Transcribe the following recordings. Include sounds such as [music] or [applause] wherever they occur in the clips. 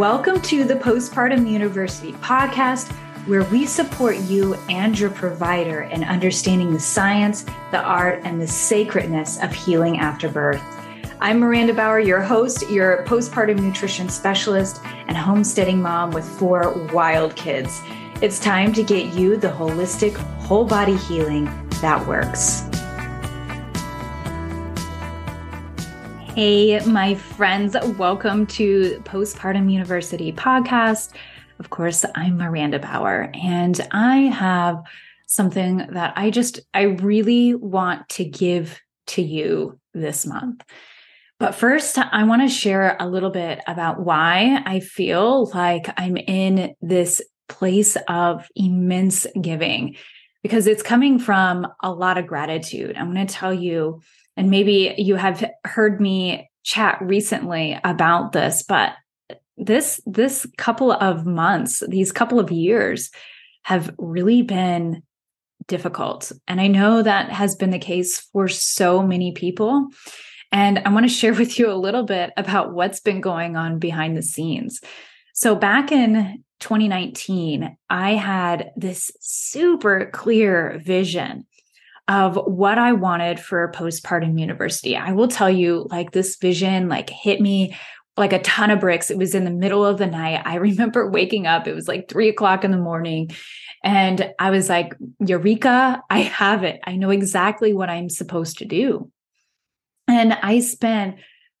Welcome to the Postpartum University podcast, where we support you and your provider in understanding the science, the art, and the sacredness of healing after birth. I'm Miranda Bauer, your host, your postpartum nutrition specialist, and homesteading mom with four wild kids. It's time to get you the holistic, whole body healing that works. Hey, my friends, welcome to Postpartum University podcast. Of course, I'm Miranda Bauer, and I have something that I just, I really want to give to you this month. But first, I want to share a little bit about why I feel like I'm in this place of immense giving because it's coming from a lot of gratitude. I'm going to tell you and maybe you have heard me chat recently about this, but this this couple of months, these couple of years have really been difficult. And I know that has been the case for so many people. And I want to share with you a little bit about what's been going on behind the scenes. So, back in 2019, I had this super clear vision of what I wanted for postpartum university. I will tell you, like, this vision, like, hit me like a ton of bricks. It was in the middle of the night. I [laughs] remember waking up, it was like three o'clock in the morning. And I was like, Eureka, I have it. I know exactly what I'm supposed to do. And I spent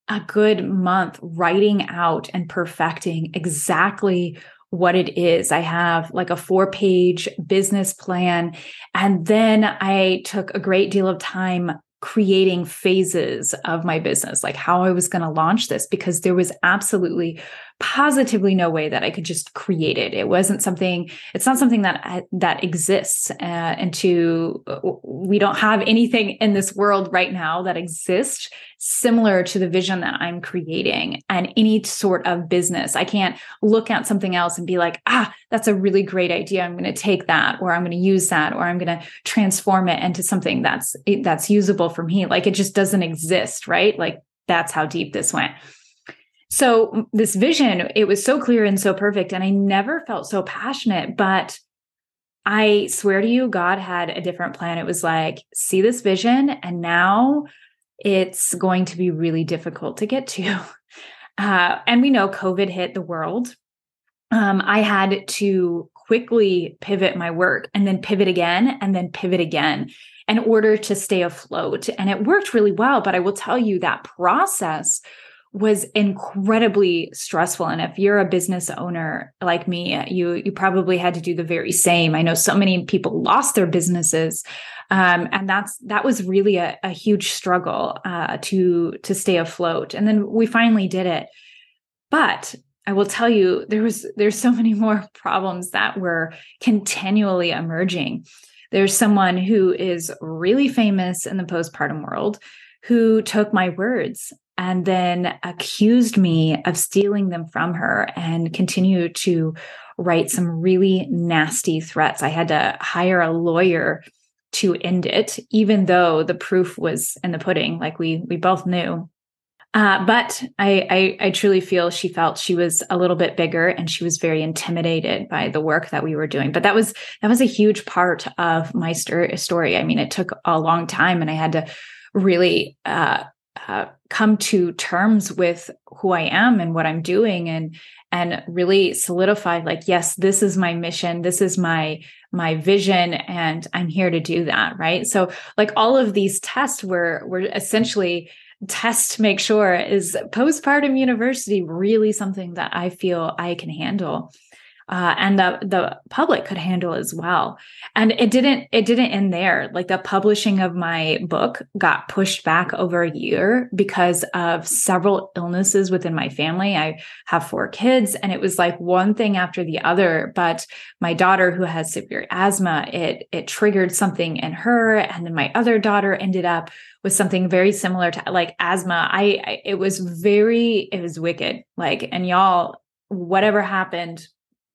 a good month writing out and perfecting exactly what it is. I have like a four page business plan. And then I took a great deal of time creating phases of my business, like how I was going to launch this, because there was absolutely positively no way that I could just create it. It wasn't something, it's not something that, that exists. Uh, and to, uh, we don't have anything in this world right now that exists similar to the vision that I'm creating and any sort of business. I can't look at something else and be like, ah, that's a really great idea. I'm going to take that or I'm going to use that or I'm going to transform it into something that's, that's usable for me. Like it just doesn't exist, right? Like that's how deep this went. So this vision, it was so clear and so perfect. And I never felt so passionate, but I swear to you, God had a different plan. It was like, see this vision, and now it's going to be really difficult to get to. [laughs] Uh, and we know COVID hit the world. Um, I had to quickly pivot my work and then pivot again and then pivot again in order to stay afloat. And it worked really well. But I will tell you that process was incredibly stressful. And if you're a business owner like me you you probably had to do the very same. I know so many people lost their businesses um, and that's that was really a, a huge struggle uh, to to stay afloat. And then we finally did it. But i will tell you there was there's so many [laughs] more problems that were continually emerging. There's someone who is really famous in the postpartum world who took my words and then accused me of stealing them from her and continued to write some really nasty threats. I had to hire a lawyer to end it, even though the proof was in the pudding, like we we both knew. Uh, but I, I, I truly feel she felt she was a little bit bigger and she was very intimidated by the work that we were doing. But that was that was a huge part of my story. I mean, it took a long time, and I had to really uh, uh, come to terms with who I am and what I'm doing and and really solidify like yes this is my mission this is my my vision and I'm here to do that right? So like all of these tests were were essentially test to make sure is postpartum university really something that I feel I can handle uh, and the the public could handle as well. And it didn't it didn't end there. Like the publishing of my book got pushed back over a year because of several illnesses within my family. I have four kids, and it was like one thing after the other. But my daughter, who has severe asthma, it it triggered something in her, and then my other daughter ended up with something very similar to like asthma. I, I it was very it was wicked. Like and y'all whatever happened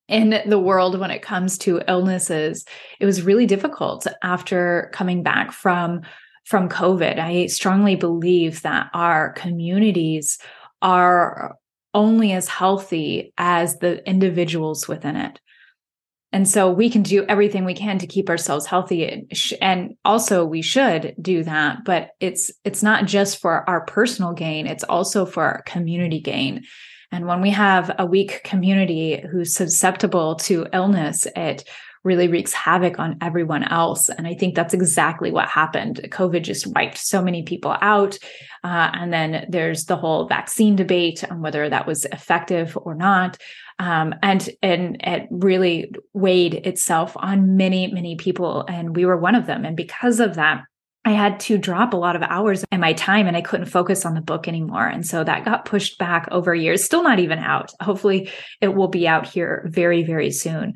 in the world when it comes to illnesses it was really difficult after coming back from from covid i strongly believe that our communities are only as healthy as the individuals within it. And so we can do everything we can to keep ourselves healthy and also we should do that, but it's it's not just for our personal gain, it's also for our community gain. And when we have a weak community who's susceptible to illness, it really wreaks havoc on everyone else. And I think that's exactly what happened. COVID just wiped so many people out. Uh, and then there's the whole vaccine debate on whether that was effective or not. Um, and and it really weighed itself on many many people, and we were one of them. And because of that, I had to drop a lot of hours in my time and I couldn't focus on the book anymore. And so that got pushed back over years, still not even out. Hopefully, it will be out here very, very soon.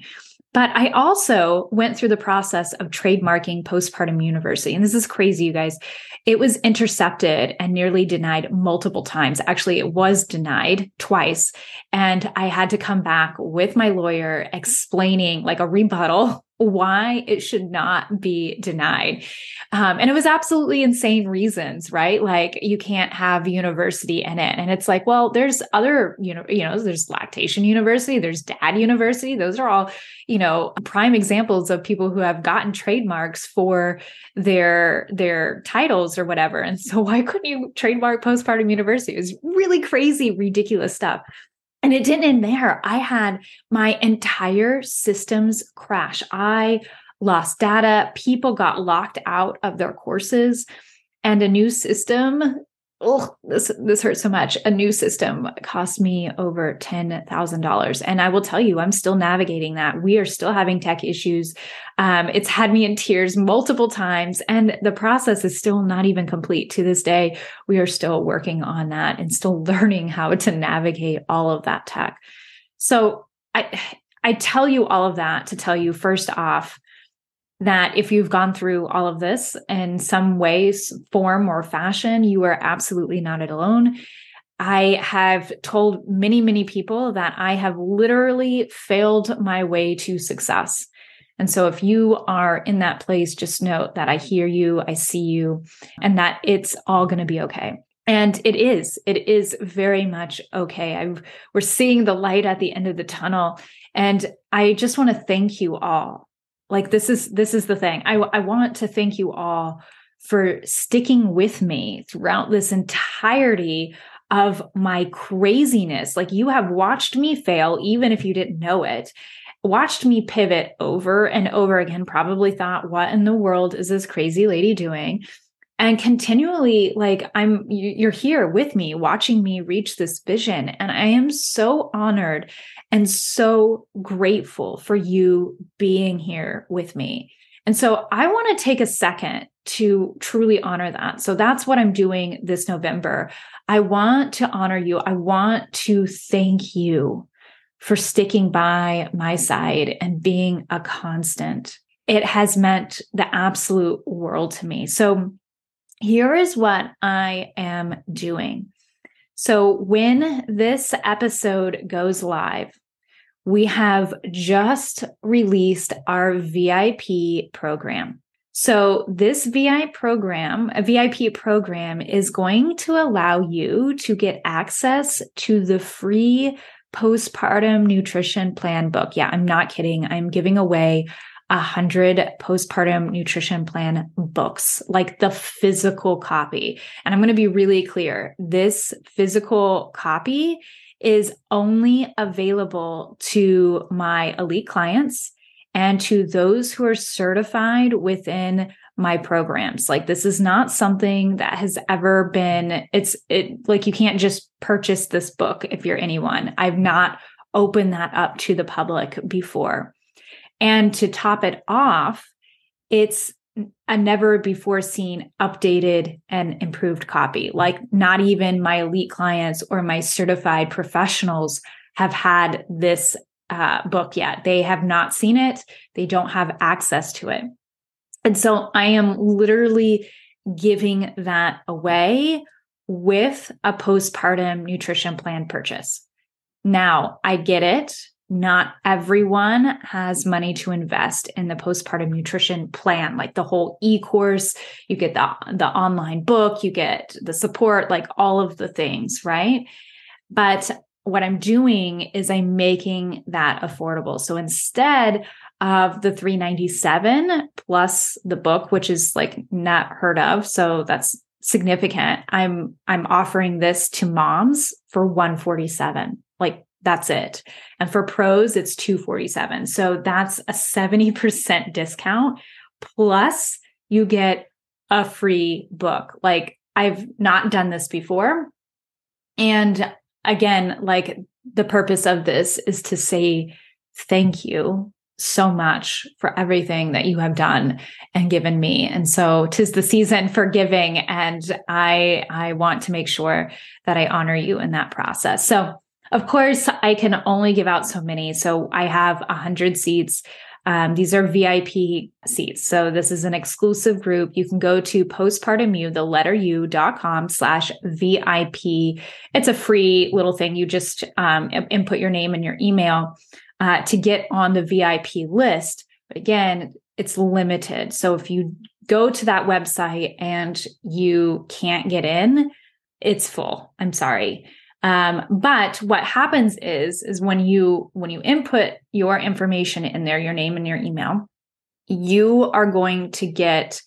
But I also went through the process of trademarking postpartum university. And this is crazy, you guys. It was intercepted and nearly denied multiple times. Actually, it was denied twice. And I had to come back with my lawyer explaining like a rebuttal why it should not be denied. Um, and it was absolutely insane reasons, right? Like you can't have university in it. And it's like, well, there's other, you know, you know, there's lactation university, there's dad university. Those are all, you know, prime examples of people who have gotten trademarks for their their titles or whatever. And so [laughs] why couldn't you trademark postpartum university? It was really crazy, ridiculous stuff. And it didn't end there. I had my entire systems crash. I lost data. People got locked out of their courses and a new system oh, this this hurts so much. A new system cost me over ten thousand dollars, and I will tell you, I'm still navigating that. We are still having tech issues. Um, it's had me in tears multiple times, and the process is still not even complete to this day. We are still working on that and still [laughs] learning how to navigate all of that tech. So I I tell you all of that to tell you first off that if you've gone through all of this in some ways, form, or fashion, you are absolutely not alone. I have told many, many people that I have literally failed my way to success. And so if you are in that place, just know that I hear you, I see you, and that it's all going to be okay. And it is, it is very much okay. I, we're seeing the light at the end of the tunnel. And I just want to thank you all like this is this is the thing. I i want to thank you all for sticking with me throughout this entirety of my craziness. Like you have watched me fail even if you didn't know it. Watched me pivot over and over again probably thought what in the world is this crazy lady doing and continually like i'm you're here with me watching me reach this vision. And i am so honored and so grateful for you being here with me. And so i want to take a second to truly honor that. So that's what i'm doing this november. I want to honor you. I want to thank you for sticking by my side and being a constant. It has meant the absolute world to me. So here is what I am doing. So, when this episode goes live, we have just released our VIP program. So, this VIP program, a VIP program, is going to allow you to get access to the free postpartum nutrition plan book. Yeah, I'm not kidding. I'm giving away a hundred postpartum nutrition plan books, like the physical copy. And I'm going to be really clear. This physical copy is only available to my elite clients and to those who are certified within my programs. Like this is not something that has ever been it's it like you can't just purchase this book if you're anyone. I've not opened that up to the public before. And to top it off, it's a never before seen updated and improved copy. Like, not even my elite clients or my certified professionals have had this uh, book yet. They have not seen it, they don't have access to it. And so I am literally giving that away with a postpartum nutrition plan purchase. Now, I get it not everyone has money to invest in the postpartum nutrition plan like the whole e-course you get the the online book you get the support like all of the things right but what I'm doing is I'm making that affordable. So instead of the 397 plus the book, which is like not heard of. So that's significant. I'm I'm offering this to moms for 147. Like that's it. And for pros, it's 247. So that's a 70% discount. Plus, you get a free book. Like I've not done this before. And again, like the purpose of this is to say thank you so much for everything that you have done and given me. And so tis the season for giving. And I, I want to make sure that I honor you in that process. So of course, I can only give out so many. So I have a hundred seats. Um, these are VIP seats. So this is an exclusive group. You can go to postpartumu, the letter u.com slash VIP. It's a free little thing. You just um, input your name and your email uh, to get on the VIP list. But again, it's limited. So if you go to that website and you can't get in, it's full. I'm sorry. Um, but what happens is, is when you when you input your information in there, your name and your email, you are going to get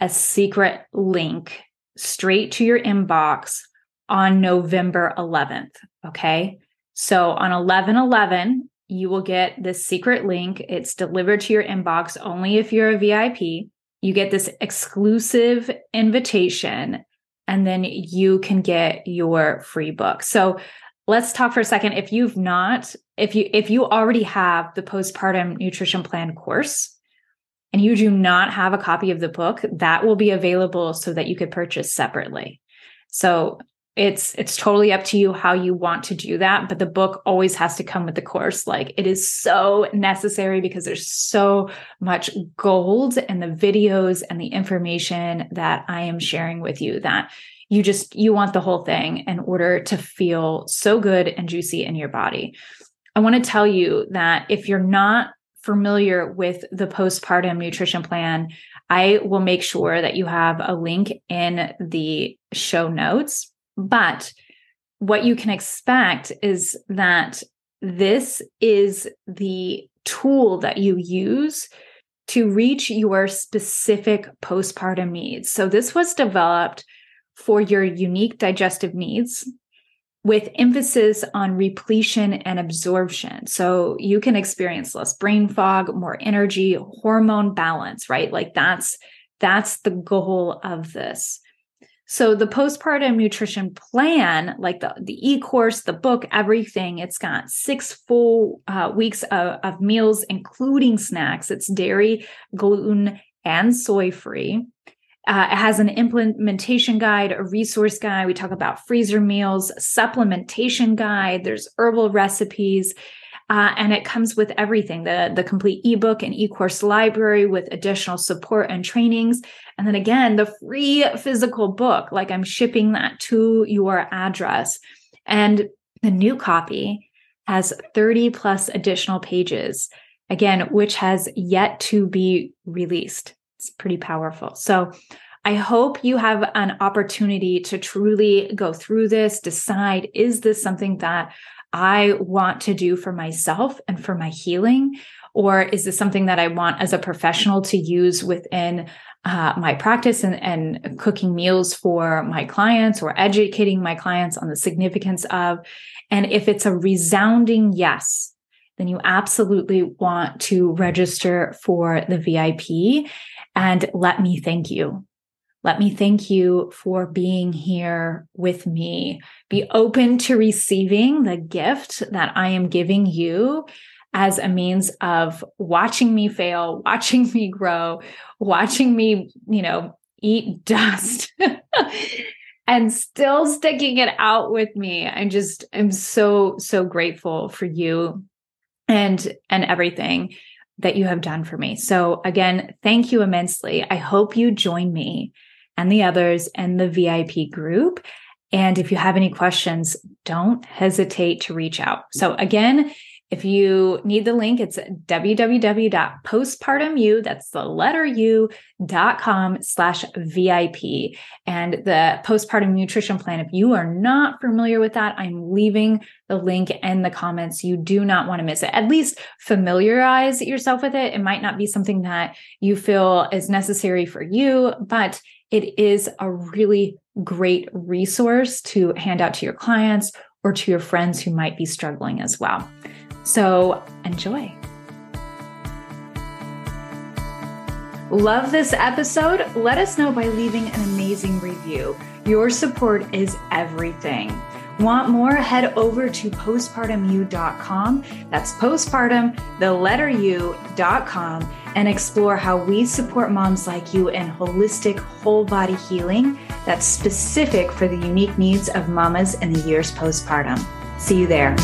a secret link straight to your inbox on November 11th. Okay. So on 11 11, you will get this secret link. It's delivered to your inbox only if you're a VIP. You get this exclusive invitation, and then you can get your free book. So let's talk for a second. If you've not, if you if you already have the postpartum nutrition plan course and you do not have a copy of the book, that will be available so that you could purchase separately. So it's it's totally up to you how you want to do that but the book always has to come with the course. Like it is so necessary because there's so much gold in the videos and the information that i am sharing with you that you just you want the whole thing in order to feel so good and juicy in your body. I want to tell you that if you're not familiar with the postpartum nutrition plan I will make sure that you have a link in the show notes but what you can expect is that this is the tool that you use to reach your specific postpartum needs. So, this was developed for your unique digestive needs with emphasis on repletion and absorption. So, you can experience less brain fog, more energy, hormone balance, right? Like that's that's the goal of this. So the postpartum nutrition plan, like the, the e-course, the book, everything, it's got six full uh, weeks of, of meals, including snacks. It's dairy, gluten, and soy free. Uh, it has an implementation guide, a resource guide. We talk about freezer meals, supplementation guide. There's herbal recipes. Uh, and it comes with everything the, the complete ebook and e-course library with additional support and trainings and then again the free physical book like i'm shipping that to your address. And the new copy has 30 plus additional pages again which has yet to be released. It's pretty powerful. So I hope you have an opportunity to truly go through this, decide is this something that I want to do for myself and for my healing? Or is this something that I want as a professional to use within uh, my practice and, and cooking meals for my clients or educating my clients on the significance of? And if it's a resounding yes, then you absolutely want to register for the VIP and let me thank you let me thank you for being here with me. Be open to receiving the gift that I am giving you as a means of watching me fail, watching me grow, watching me, you know, eat [laughs] dust and still sticking it out with me. I'm just I'm so, so grateful for you and and everything that you have done for me. So again, thank you immensely. I hope you join me and the others in the VIP group. And if you have any questions, don't hesitate to reach out. So again, If you need the link, it's www.postpartumu, that's the letter U dot com slash VIP. And the postpartum nutrition plan, if you are not familiar with that, I'm leaving the link in the comments. You do not want to miss it. At least familiarize yourself with it. It might not be something that you feel is necessary for you, but it is a really great resource to hand out to your clients or to your friends who might be struggling as well. So enjoy. Love this episode? Let us know by leaving an amazing review. Your support is everything. Want more? Head over to postpartumu.com. That's postpartum, the letter U.com, and explore how we support moms like you in holistic whole body healing that's specific for the unique needs of mamas in the years postpartum. See you there.